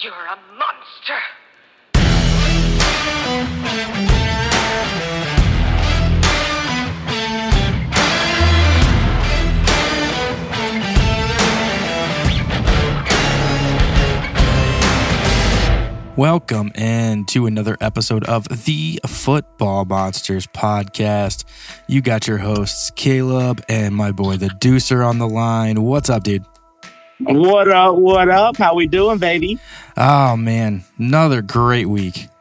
You're a monster. Welcome in to another episode of the Football Monsters podcast. You got your hosts, Caleb and my boy, the Deucer, on the line. What's up, dude? What up? What up? How we doing, baby? Oh, man. Another great week.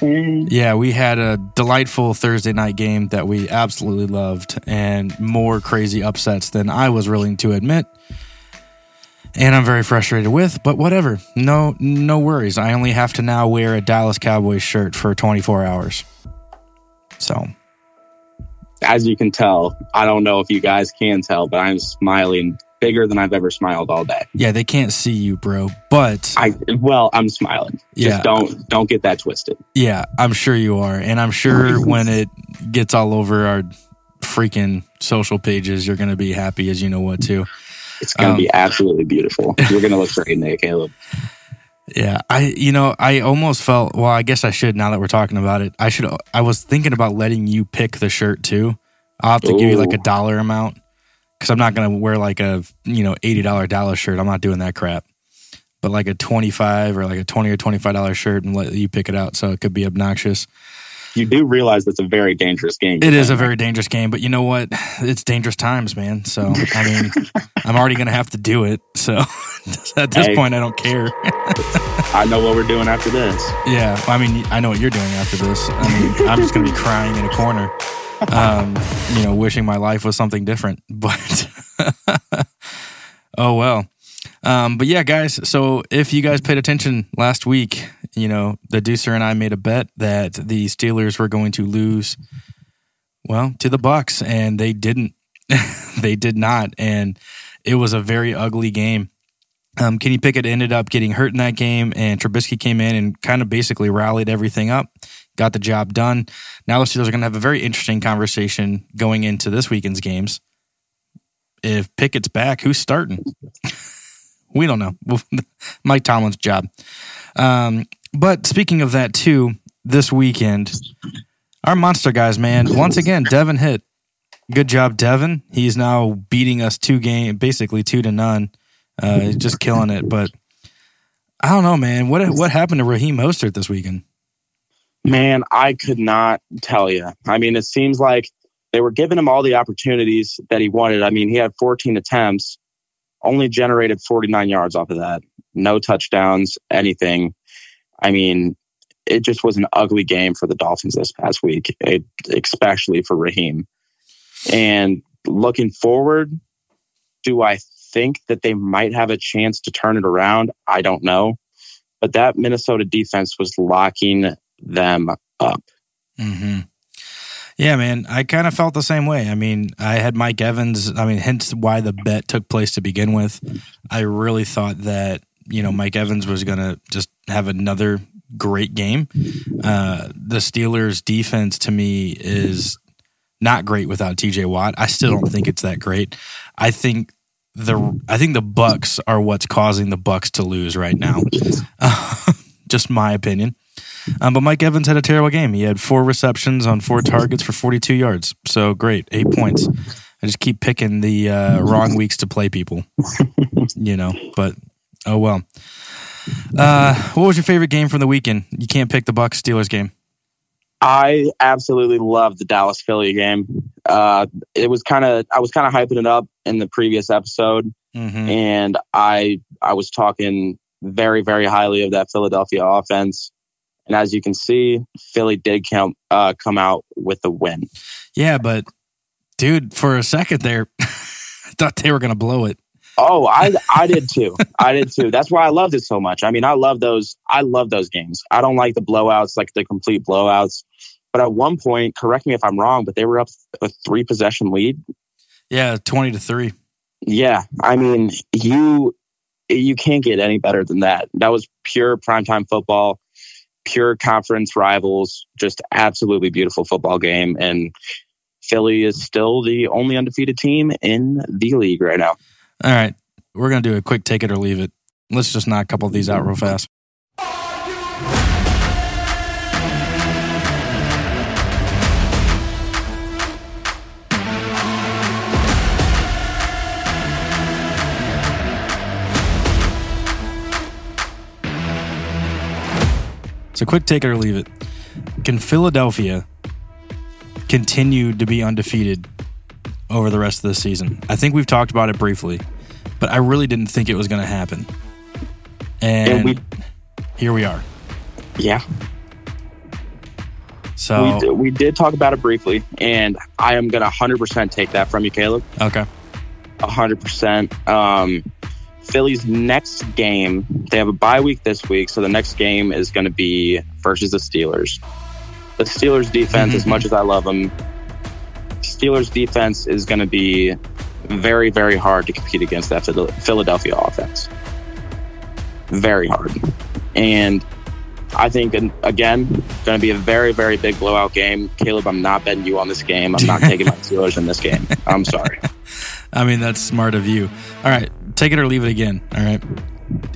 Yeah, we had a delightful Thursday night game that we absolutely loved and more crazy upsets than I was willing to admit. And I'm very frustrated with, but whatever. No no worries. I only have to now wear a Dallas Cowboys shirt for 24 hours. So, As you can tell, I don't know if you guys can tell, but I'm smiling bigger than I've ever smiled all day. yeah, they can't see you, bro, but I well, I'm smiling. Yeah. Just don't don't get that twisted. yeah, I'm sure you are. And I'm sure when it gets all over our freaking social pages, you're going to be happy as you know what to. It's gonna Um, be absolutely beautiful. You're gonna look great in it, Caleb. Yeah, I you know I almost felt well. I guess I should now that we're talking about it. I should. I was thinking about letting you pick the shirt too. I'll have to give you like a dollar amount because I'm not gonna wear like a you know eighty dollar Dallas shirt. I'm not doing that crap. But like a twenty five or like a twenty or twenty five dollar shirt and let you pick it out, so it could be obnoxious. You do realize that's a very dangerous game. It is a very dangerous game, but you know what? It's dangerous times, man. So I mean, I'm already gonna have to do it. So at this Hey. point, I don't care. I know what we're doing after this. Yeah, I mean, I know what you're doing after this. I mean, I'm just going to be crying in a corner, um, you know, wishing my life was something different. But oh well. Um, but yeah, guys. So if you guys paid attention last week, you know, the Deucer and I made a bet that the Steelers were going to lose, well, to the Bucks, and they didn't. they did not, and it was a very ugly game. Um, Kenny Pickett ended up getting hurt in that game, and Trubisky came in and kind of basically rallied everything up, got the job done. Now the Steelers are going to have a very interesting conversation going into this weekend's games. If Pickett's back, who's starting? we don't know. Mike Tomlin's job. Um, but speaking of that too, this weekend, our monster guys, man, once again, Devin hit. Good job, Devin. He's now beating us two game, basically two to none. Uh, he's just killing it. But I don't know, man. What what happened to Raheem Mostert this weekend? Man, I could not tell you. I mean, it seems like they were giving him all the opportunities that he wanted. I mean, he had 14 attempts, only generated 49 yards off of that. No touchdowns, anything. I mean, it just was an ugly game for the Dolphins this past week, it, especially for Raheem. And looking forward, do I think that they might have a chance to turn it around? I don't know. But that Minnesota defense was locking them up. Mm-hmm. Yeah, man. I kind of felt the same way. I mean, I had Mike Evans. I mean, hence why the bet took place to begin with. I really thought that you know Mike Evans was going to just have another great game. Uh, the Steelers' defense to me is not great without T.J. Watt. I still don't think it's that great. I think the I think the Bucks are what's causing the Bucks to lose right now. just my opinion. Um, but Mike Evans had a terrible game. He had four receptions on four targets for 42 yards. So great, eight points. I just keep picking the uh, wrong weeks to play people, you know. But oh well. Uh, what was your favorite game from the weekend? You can't pick the Bucks Steelers game. I absolutely loved the Dallas Philly game. Uh, it was kind of I was kind of hyping it up in the previous episode, Mm-hmm. and I I was talking very very highly of that Philadelphia offense. And as you can see, Philly did come uh, come out with the win. Yeah, but dude, for a second there, I thought they were gonna blow it. Oh, I I did too. I did too. That's why I loved it so much. I mean, I love those. I love those games. I don't like the blowouts, like the complete blowouts. But at one point, correct me if I'm wrong, but they were up a three possession lead. Yeah, twenty to three. Yeah, I mean, you you can't get any better than that. That was pure primetime football, pure conference rivals, just absolutely beautiful football game. And Philly is still the only undefeated team in the league right now. All right, we're gonna do a quick take it or leave it. Let's just knock a couple of these out real fast. So, quick take it or leave it. Can Philadelphia continue to be undefeated over the rest of the season? I think we've talked about it briefly, but I really didn't think it was going to happen. And, And we- here we are. Yeah, So, we, did, we did talk about it briefly, and I am going to 100% take that from you, Caleb. okay. 100%. Um, Philly's next game, they have a bye week this week, so the next game is going to be versus the Steelers. The Steelers defense, as mm-hmm. much as I love them, Steelers defense is going to be very, very hard to compete against that Philadelphia offense. Very hard. And I think, again, going to be a very, very big blowout game. Caleb, I'm not betting you on this game. I'm not taking my Steelers in this game. I'm sorry. I mean, that's smart of you. All right, take it or leave it again. All right.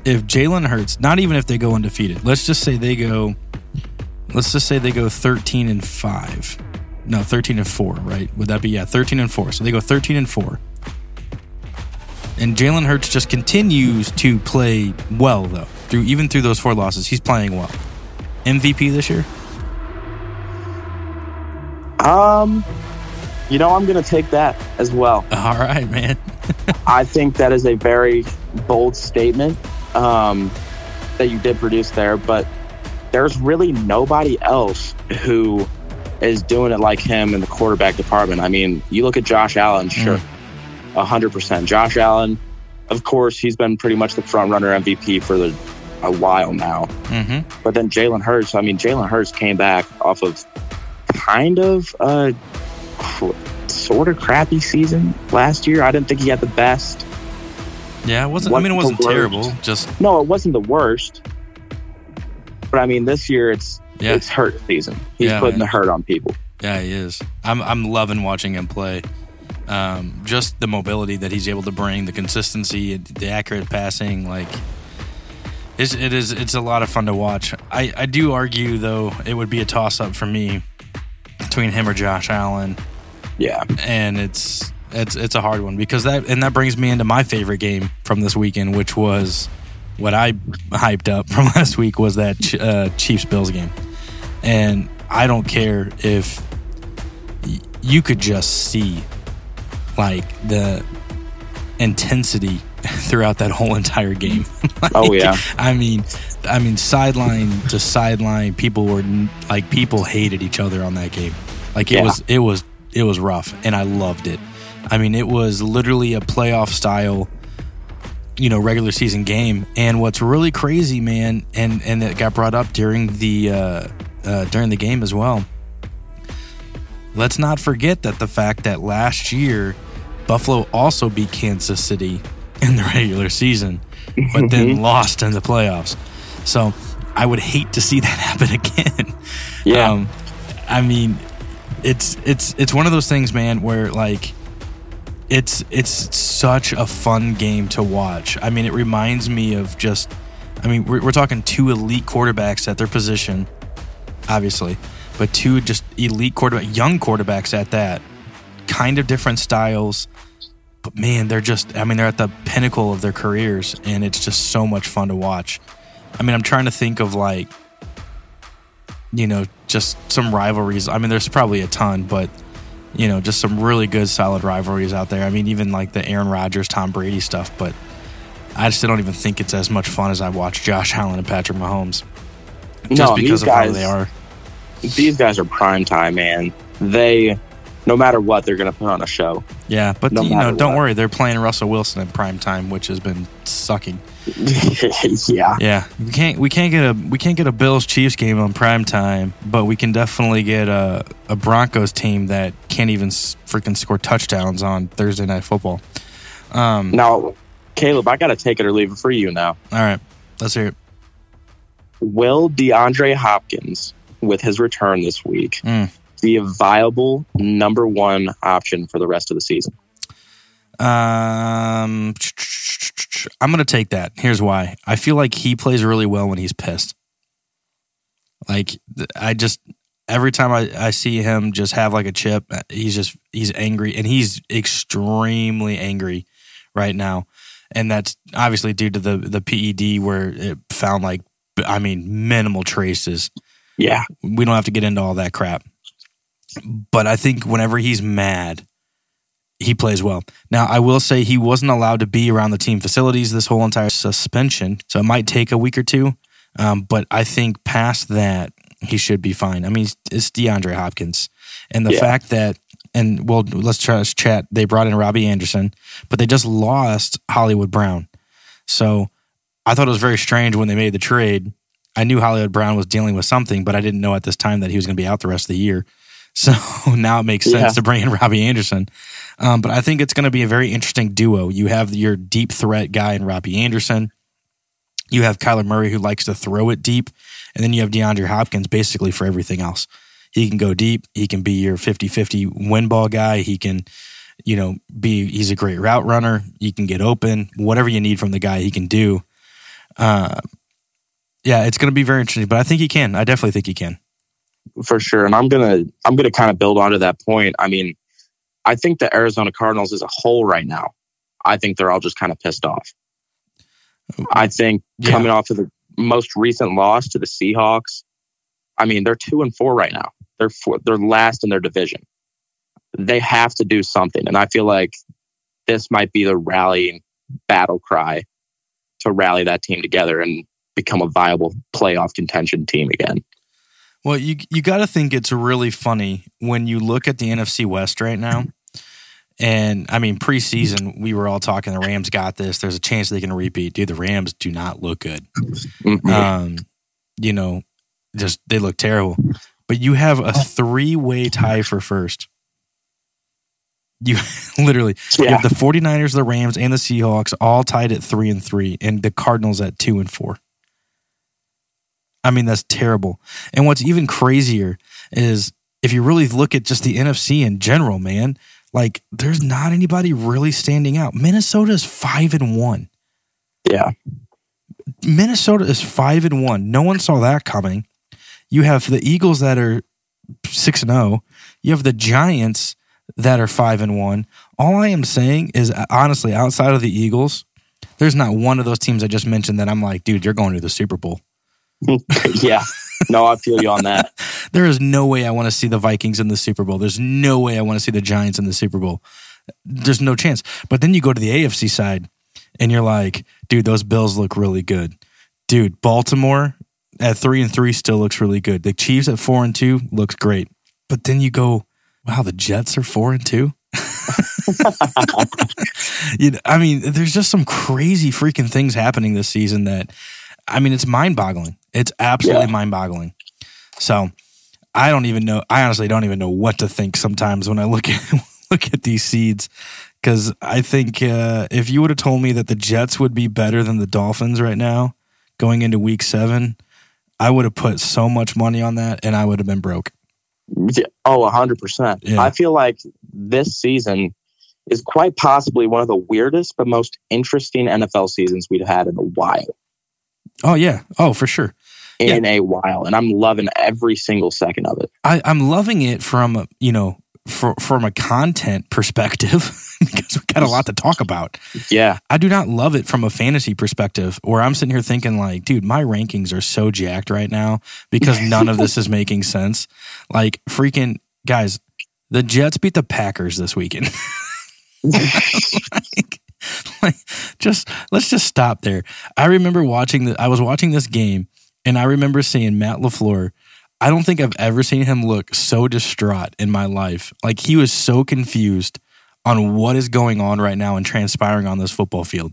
If Jalen Hurts, not even if they go undefeated, let's just say they go, let's just say they go 13 and 5. No, 13 and 4, right? Would that be, yeah, 13 and 4. So they go 13 and 4. And Jalen Hurts just continues to play well, though. Through even through those four losses, he's playing well. MVP this year? Um, you know, I'm going to take that as well. All right, man. I think that is a very bold statement um, that you did produce there, but there's really nobody else who is doing it like him in the quarterback department. I mean, you look at Josh Allen, sure, a hundred percent. Josh Allen, of course, he's been pretty much the front runner MVP for the, a while now. Mm-hmm. But then Jalen Hurts, I mean, Jalen Hurts came back off of kind of a sort of crappy season last year. I didn't think he had the best. Yeah, it wasn't. I mean, it wasn't terrible. Just No, it wasn't the worst. But I mean, this year it's yeah, it's hurt season. He's Yeah, putting man. the hurt on people. Yeah, he is. I'm I'm loving watching him play. Um, just the mobility that he's able to bring, the consistency, the accurate passing, like it's, it is. It's a lot of fun to watch. I I do argue though it would be a toss up for me between him or Josh Allen, Yeah. and it's it's it's a hard one because that and that brings me into my favorite game from this weekend, which was what I hyped up from last week was that uh, Chiefs Bills game, and I don't care if y- you could just see like the intensity throughout that whole entire game. Like, Oh, yeah. I mean, I mean, sideline to sideline, people were like people hated each other on that game. Like it Yeah. was, it was, it was rough, and I loved it. I mean, it was literally a playoff style, you know, regular season game. And what's really crazy, man, and and it got brought up during the uh, uh, during the game as well. Let's not forget that the fact that last year Buffalo also beat Kansas City in the regular season, but then lost in the playoffs. So I would hate to see that happen again. Yeah. Um, I mean, it's it's it's one of those things, man, where like it's it's such a fun game to watch. I mean, it reminds me of just. I mean, we're, we're talking two elite quarterbacks at their position, obviously, but two just elite quarterback, young quarterbacks at that. Kind of different styles, but man, they're just. I mean, they're at the pinnacle of their careers, and it's just so much fun to watch. I mean, I'm trying to think of like, you know, just some rivalries. I mean, there's probably a ton, but you know, just some really good, solid rivalries out there. I mean, even like the Aaron Rodgers, Tom Brady stuff, but I just don't even think it's as much fun as I watch Josh Allen and Patrick Mahomes. Just no, because these of guys, how they are. these guys are prime time, man. They, no matter what, they're going to put on a show. Yeah, but No you know, don't what. worry, they're playing Russell Wilson in prime time, which has been sucking. yeah. Yeah, we can't we can't get a we can't get a Bills Chiefs game on prime time, but we can definitely get a, a Broncos team that can't even freaking score touchdowns on Thursday night football. Um, Now, Caleb, I got to take it or leave it for you now. all right, let's hear it. Will DeAndre Hopkins, with his return this week, Mm. Be a viable number one option for the rest of the season? Um, I'm going to take that. Here's why. I feel like he plays really well when he's pissed. Like I just every time I, I see him just have like a chip, he's just he's angry and he's extremely angry right now. And that's obviously due to the the PED where it found like I mean minimal traces. Yeah. We don't have to get into all that crap. But I think whenever he's mad, he plays well. Now, I will say he wasn't allowed to be around the team facilities this whole entire suspension, so it might take a week or two. Um, but I think past that, he should be fine. I mean, it's DeAndre Hopkins, and the yeah. fact that and well, let's try to chat. They brought in Robby Anderson, but they just lost Hollywood Brown. So I thought it was very strange when they made the trade. I knew Hollywood Brown was dealing with something, but I didn't know at this time that he was going to be out the rest of the year. So now it makes sense yeah. to bring in Robby Anderson. Um, but I think it's going to be a very interesting duo. You have your deep threat guy in Robby Anderson. You have Kyler Murray who likes to throw it deep. And then you have DeAndre Hopkins basically for everything else. He can go deep. He can be your 50 50 win ball guy. He can, you know, be, he's a great route runner. He can get open. Whatever you need from the guy, he can do. Uh, yeah, it's going to be very interesting, but I think he can. I definitely think he can. For sure. And I'm going to, I'm to kind of build onto that point. I mean, I think the Arizona Cardinals as a whole right now, I think they're all just kind of pissed off. I think yeah. coming off of the most recent loss to the Seahawks, I mean, they're two and four right now. They're four, they're last in their division. They have to do something, and I feel like this might be the rallying battle cry to rally that team together and become a viable playoff contention team again. Well, you you got to think it's really funny when you look at the NFC West right now. And I mean, preseason, we were all talking the Rams got this. There's a chance they can repeat. Dude, the Rams do not look good. Mm-hmm. Um, you know, just they look terrible. But you have a three way tie for first. You literally yeah. you have the 49ers, the Rams, and the Seahawks all tied at three and three, and the Cardinals at two and four. I mean, that's terrible. And what's even crazier is if you really look at just the NFC in general, man, like there's not anybody really standing out. Minnesota is five and one. Yeah. Minnesota is five and one. No one saw that coming. You have the Eagles that are six and zero. Oh. You have the Giants that are five and one. All I am saying is honestly, outside of the Eagles, there's not one of those teams I just mentioned that I'm like, dude, you're going to the Super Bowl. yeah. No, I feel you on that. there is no way I want to see the Vikings in the Super Bowl. There's no way I want to see the Giants in the Super Bowl. There's no chance. But then you go to the AFC side and you're like, dude, those Bills look really good. Dude, Baltimore at three and three still looks really good. The Chiefs at four and two looks great. But then you go, wow, the Jets are four and two. you know, I mean, there's just some crazy freaking things happening this season that, I mean, it's mind boggling. It's absolutely yeah. mind boggling. So I don't even know. I honestly don't even know what to think sometimes when I look at look at these seeds. Because I think uh, if you would have told me that the Jets would be better than the Dolphins right now going into Week Seven, I would have put so much money on that, and I would have been broke. Oh, hundred percent. I feel like this season is quite possibly one of the weirdest but most interesting NFL seasons we've had in a while. Oh yeah. Oh, for sure. In yeah. a while, and I'm loving every single second of it. I, I'm loving it from you know for, from a content perspective because we got a lot to talk about. Yeah. I do not love it from a fantasy perspective where I'm sitting here thinking like, dude, my rankings are so jacked right now because none of this is making sense. Like freaking guys, the Jets beat the Packers this weekend. like, like just let's just stop there. I remember watching the I was watching this game and I remember seeing Matt LaFleur. I don't think I've ever seen him look so distraught in my life. Like he was so confused on what is going on right now and transpiring on this football field.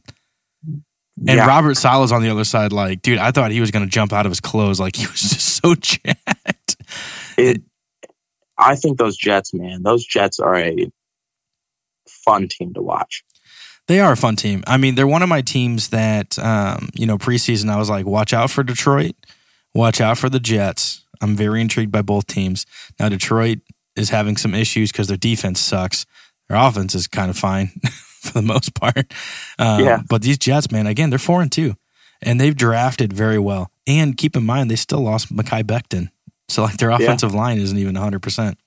And yeah. Robert Saleh's on the other side, like, dude, I thought he was going to jump out of his clothes. Like he was just so jacked. It, I think those Jets, man, those Jets are a fun team to watch. They are a fun team. I mean, they're one of my teams that, um, you know, preseason, I was like, watch out for Detroit, watch out for the Jets. I'm very intrigued by both teams. Now, Detroit is having some issues because their defense sucks. Their offense is kind of fine for the most part. Um, Yeah. But these Jets, man, again, they're four and two, and they've drafted very well. And keep in mind, they still lost Mekhi Becton, so like their offensive line isn't even 100. percent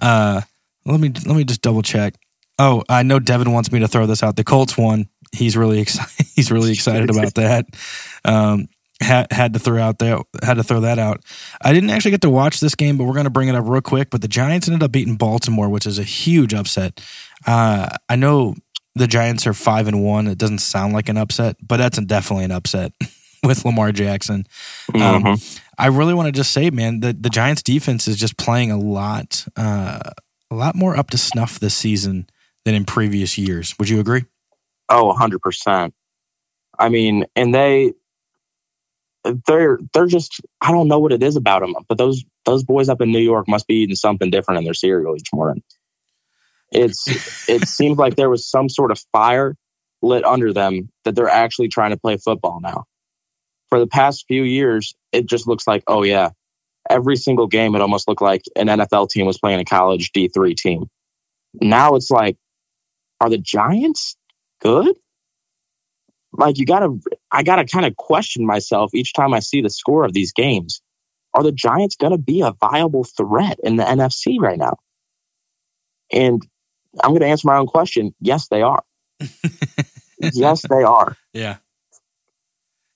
Uh, let me let me just double check. Oh, I know Devin wants me to throw this out. The Colts won. He's really excited. He's really excited about that. Um, had had to throw out there had to throw that out. I didn't actually get to watch this game, but we're going to bring it up real quick. But the Giants ended up beating Baltimore, which is a huge upset. Uh, I know the Giants are five and one. It doesn't sound like an upset, but that's definitely an upset with Lamar Jackson. Um, Mhm. I really want to just say, man, that the Giants defense is just playing a lot, uh, a lot more up to snuff this season than in previous years. Would you agree? Oh, 100%. I mean, and they they're they're just I don't know what it is about them, but those those boys up in New York must be eating something different in their cereal each morning. It's it seems like there was some sort of fire lit under them that they're actually trying to play football now. For the past few years, it just looks like, oh yeah, every single game it almost looked like an NFL team was playing a college D3 team. Now it's like, are the Giants good? Like you gotta, I gotta kind of question myself each time I see the score of these games. Are the Giants gonna be a viable threat in the NFC right now? And I'm gonna answer my own question. Yes, they are. yes, they are. Yeah.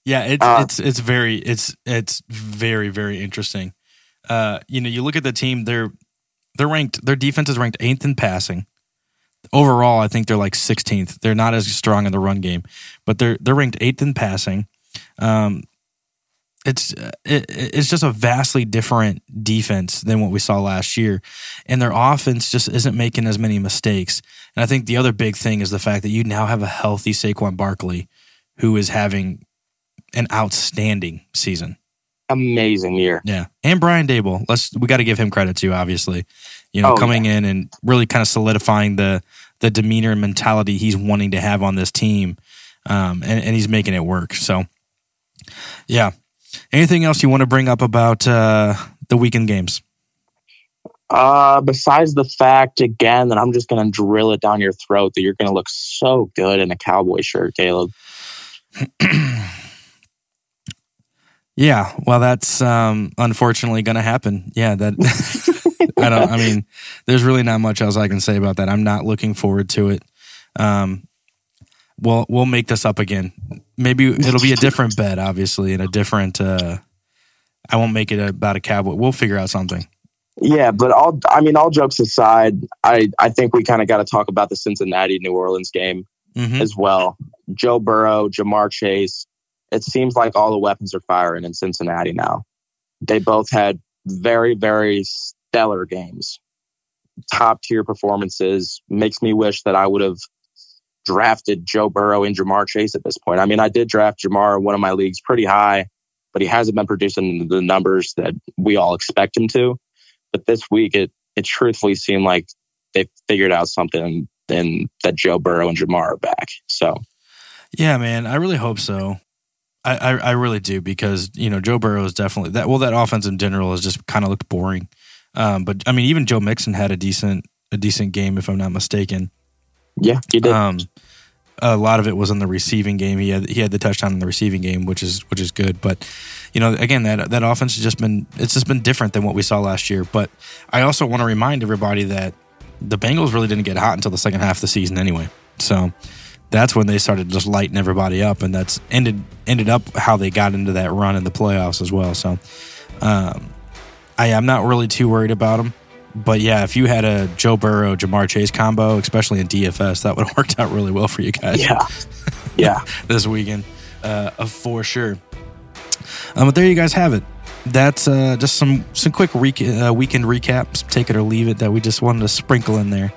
Yeah, it's Uh, it's it's very it's it's very very interesting. Uh, you know, you look at the team; they're they're ranked. Their defense is ranked eighth in passing. Overall, I think they're like 16th. They're not as strong in the run game, but they're they're ranked eighth in passing. Um, it's it, it's just a vastly different defense than what we saw last year, and their offense just isn't making as many mistakes. And I think the other big thing is the fact that you now have a healthy Saquon Barkley, who is having an outstanding season. Amazing year. Yeah, and Brian Daboll. Let's we got to give him credit too. Obviously, you know, Oh, coming in and really kind of solidifying the the demeanor and mentality he's wanting to have on this team, um, and, and he's making it work. So, yeah. Anything else you want to bring up about uh, the weekend games? Uh, besides the fact again that I'm just gonna drill it down your throat that you're gonna look so good in a cowboy shirt, Caleb. Yeah, well, that's um, unfortunately going to happen. Yeah, that I don't. I mean, there's really not much else I can say about that. I'm not looking forward to it. Um, we'll we'll make this up again. Maybe it'll be a different bet, obviously, and a different. Uh, I won't make it about a cowboy. We'll figure out something. Yeah, but all I mean, all jokes aside, I I think we kind of got to talk about the Cincinnati New Orleans game hmm as well. Joe Burrow, Ja'Marr Chase. It seems like all the weapons are firing in Cincinnati now. They both had very very stellar games, top tier performances. Makes me wish that I would have drafted Joe Burrow and Ja'Marr Chase at this point. I mean, I did draft Ja'Marr in one of my leagues pretty high, but he hasn't been producing the numbers that we all expect him to. But this week, it it truthfully seemed like they figured out something and that Joe Burrow and Ja'Marr are back. So Yeah, man, I really hope so. I, I, I really do because you know Joe Burrow is definitely that. Well, that offense in general has just kind of looked boring. Um, but I mean, even Joe Mixon had a decent a decent game, if I'm not mistaken. yeah, he did. Um, a lot of it was in the receiving game. He had he had the touchdown in the receiving game, which is which is good. But you know, again, that that offense has just been it's just been different than what we saw last year. But I also want to remind everybody that the Bengals really didn't get hot until the second half of the season anyway. So that's when they started just lighting everybody up, and that's ended ended up how they got into that run in the playoffs as well. So um, I am not really too worried about him. But yeah, if you had a Joe Burrow, Ja'Marr Chase combo, especially in DFS, that would have worked out really well for you guys yeah, yeah. this weekend, uh, for sure. Um, but there you guys have it. That's uh, just some some quick rec- uh, weekend recaps. Take it or leave it that we just wanted to sprinkle in there.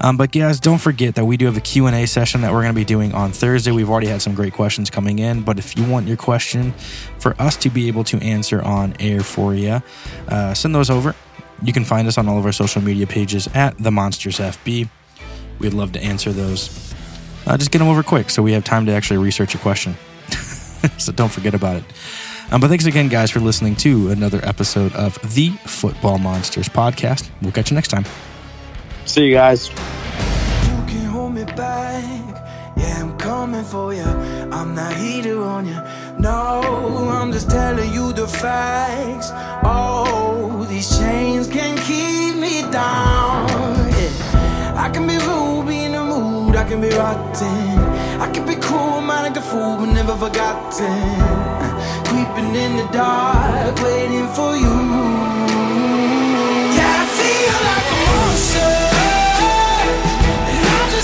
Um, but guys, don't forget that we do have a Q and A session that we're going to be doing on Thursday. We've already had some great questions coming in, but if you want your question for us to be able to answer on air for you, uh, send those over. You can find us on all of our social media pages at the Monsters FB. We'd love to answer those. Uh, just get them over quick so we have time to actually research a question. so don't forget about it. Um, but thanks again, guys, for listening to another episode of the Football Monsters podcast. We'll catch you next time. See you guys. Yeah, I'm coming for you. I'm not heater on you. No, I'm just telling you the facts. Oh, these chains can keep me down. Yeah. I can be ruby in the mood, I can be rotten. I can be cool, like a fool, but never forgotten. Creeping in the dark, waiting for you. Yeah, I feel like a monster.